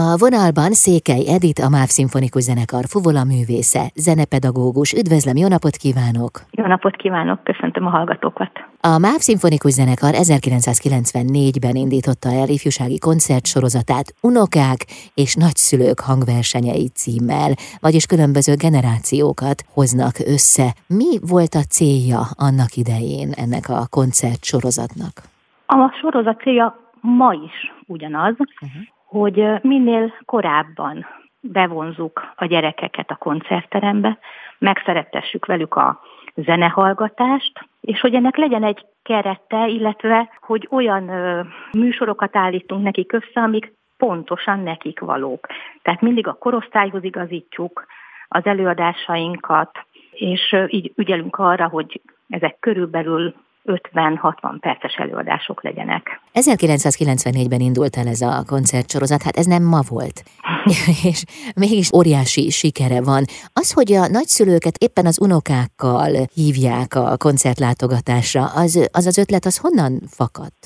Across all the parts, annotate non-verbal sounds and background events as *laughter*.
A vonalban Székely Edit, a MÁV Szimfonikus Zenekar fuvola művésze, zenepedagógus. Üdvözlöm, jó napot kívánok! Jó napot kívánok, köszöntöm a hallgatókat! A MÁV Szimfonikus Zenekar 1994-ben indította el ifjúsági koncertsorozatát Unokák és nagyszülők hangversenyei címmel, vagyis különböző generációkat hoznak össze. Mi volt a célja annak idején ennek a koncertsorozatnak? A sorozat célja ma is ugyanaz, uh-huh hogy minél korábban bevonzuk a gyerekeket a koncertterembe, megszerettessük velük a zenehallgatást, és hogy ennek legyen egy kerete, illetve hogy olyan ö, műsorokat állítunk nekik össze, amik pontosan nekik valók. Tehát mindig a korosztályhoz igazítjuk az előadásainkat, és így ügyelünk arra, hogy ezek körülbelül 50-60 perces előadások legyenek. 1994-ben indult el ez a koncertsorozat, hát ez nem ma volt, *laughs* és mégis óriási sikere van. Az, hogy a nagyszülőket éppen az unokákkal hívják a koncertlátogatásra, az az, az ötlet, az honnan fakadt?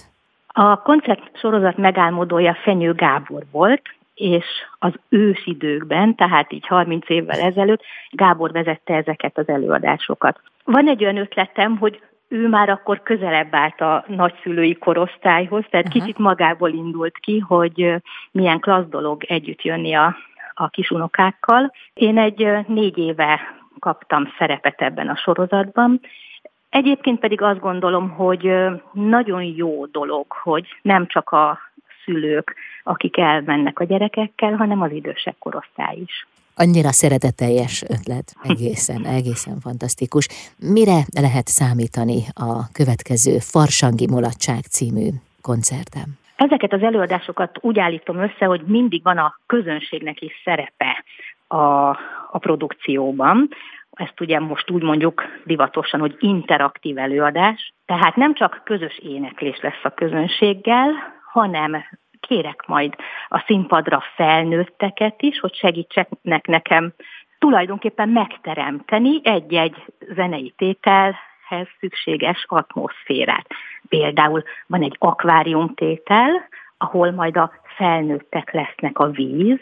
A koncertsorozat megálmodója Fenyő Gábor volt, és az ősidőkben, tehát így 30 évvel ezelőtt Gábor vezette ezeket az előadásokat. Van egy olyan ötletem, hogy ő már akkor közelebb állt a nagyszülői korosztályhoz, tehát uh-huh. kicsit magából indult ki, hogy milyen klassz dolog együtt jönni a, a kisunokákkal. Én egy négy éve kaptam szerepet ebben a sorozatban, Egyébként pedig azt gondolom, hogy nagyon jó dolog, hogy nem csak a szülők, akik elmennek a gyerekekkel, hanem az idősebb korosztály is annyira szeretetteljes ötlet, egészen, egészen fantasztikus. Mire lehet számítani a következő Farsangi Mulatság című koncertem? Ezeket az előadásokat úgy állítom össze, hogy mindig van a közönségnek is szerepe a, a produkcióban. Ezt ugye most úgy mondjuk divatosan, hogy interaktív előadás. Tehát nem csak közös éneklés lesz a közönséggel, hanem kérek majd a színpadra felnőtteket is, hogy segítsenek nekem tulajdonképpen megteremteni egy-egy zenei tételhez szükséges atmoszférát. Például van egy akváriumtétel, ahol majd a felnőttek lesznek a víz,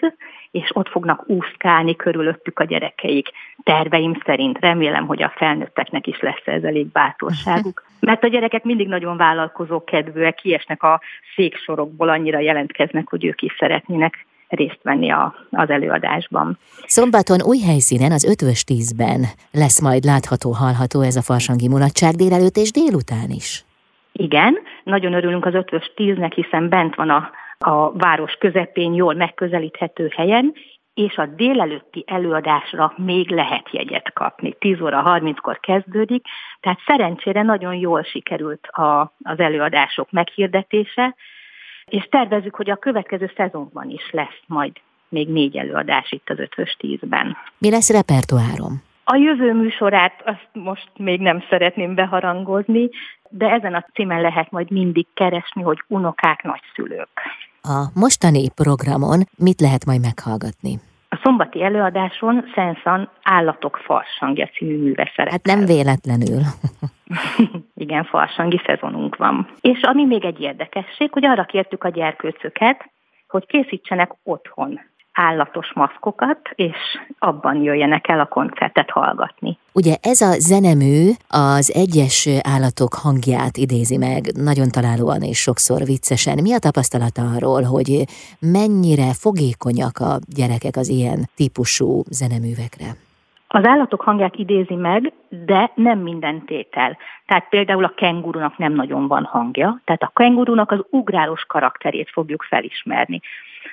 és ott fognak úszkálni körülöttük a gyerekeik. Terveim szerint remélem, hogy a felnőtteknek is lesz ez elég bátorságuk. *laughs* Mert a gyerekek mindig nagyon vállalkozó kedvűek, kiesnek a széksorokból, annyira jelentkeznek, hogy ők is szeretnének részt venni a, az előadásban. Szombaton új helyszínen, az Ötvös tízben lesz majd látható, hallható ez a farsangi mulatság délelőtt és délután is. Igen, nagyon örülünk az Ötvös tíznek, hiszen bent van a a város közepén jól megközelíthető helyen, és a délelőtti előadásra még lehet jegyet kapni. 10 óra 30-kor kezdődik, tehát szerencsére nagyon jól sikerült a, az előadások meghirdetése, és tervezzük, hogy a következő szezonban is lesz majd még négy előadás itt az ötvös tízben. Mi lesz repertoárom? A jövő műsorát azt most még nem szeretném beharangozni, de ezen a címen lehet majd mindig keresni, hogy unokák, nagyszülők. A mostani programon mit lehet majd meghallgatni? A szombati előadáson Szenszan Állatok farsangja című műve szerepel. Hát nem véletlenül. *laughs* Igen, farsangi szezonunk van. És ami még egy érdekesség, hogy arra kértük a gyerkőcöket, hogy készítsenek otthon állatos maszkokat, és abban jöjjenek el a koncertet hallgatni. Ugye ez a zenemű az egyes állatok hangját idézi meg, nagyon találóan és sokszor viccesen. Mi a tapasztalata arról, hogy mennyire fogékonyak a gyerekek az ilyen típusú zeneművekre? Az állatok hangját idézi meg, de nem minden tétel. Tehát például a kengurunak nem nagyon van hangja, tehát a kengurunak az ugrálós karakterét fogjuk felismerni.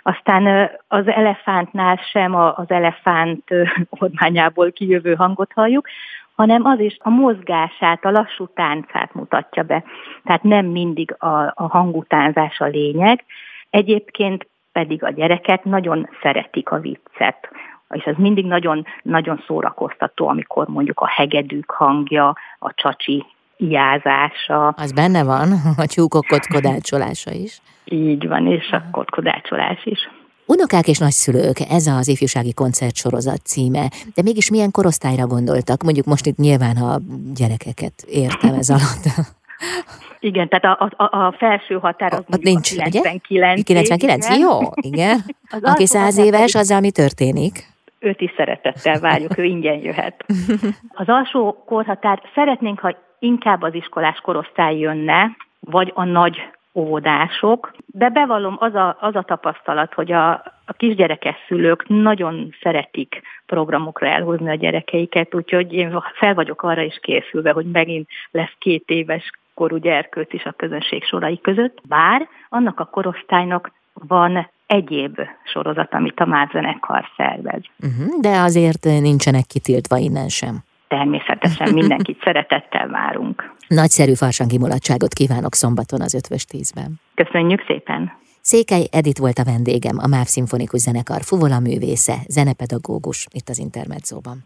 Aztán az elefántnál sem az elefánt *laughs* ormányából kijövő hangot halljuk, hanem az is a mozgását, a lassú táncát mutatja be. Tehát nem mindig a, a hangutánzás a lényeg. Egyébként pedig a gyerekek nagyon szeretik a viccet és ez mindig nagyon, nagyon szórakoztató, amikor mondjuk a hegedűk hangja, a csacsi ijázása. Az benne van, *laughs* a tyúkok kotkodácsolása is. Így van, és a kotkodácsolás is. Unokák és nagyszülők, ez az ifjúsági koncertsorozat címe, de mégis milyen korosztályra gondoltak? Mondjuk most itt nyilván a gyerekeket értem ez alatt. *laughs* Igen, tehát a, a, a felső határ az a, nincs, 99. Ugye? 99? Igen. Jó, igen. *laughs* Az Aki száz éves, azzal mi történik? Őt is szeretettel várjuk, ő ingyen jöhet. Az alsó korhatár szeretnénk, ha inkább az iskolás korosztály jönne, vagy a nagy óvodások, de bevallom az a, az a tapasztalat, hogy a, a kisgyerekes szülők nagyon szeretik programokra elhozni a gyerekeiket, úgyhogy én fel vagyok arra is készülve, hogy megint lesz két éves korú gyerkőc is a közönség sorai között, bár annak a korosztálynak van egyéb sorozat, amit a MÁV zenekar szervez. Uh-huh, de azért nincsenek kitiltva innen sem. Természetesen *laughs* mindenkit szeretettel várunk. Nagyszerű farsangi mulatságot kívánok szombaton az Ötvös Tízben. Köszönjük szépen! Székely Edit volt a vendégem, a MÁV Szimfonikus Zenekar fuvola művésze, zenepedagógus itt az Intermedzóban.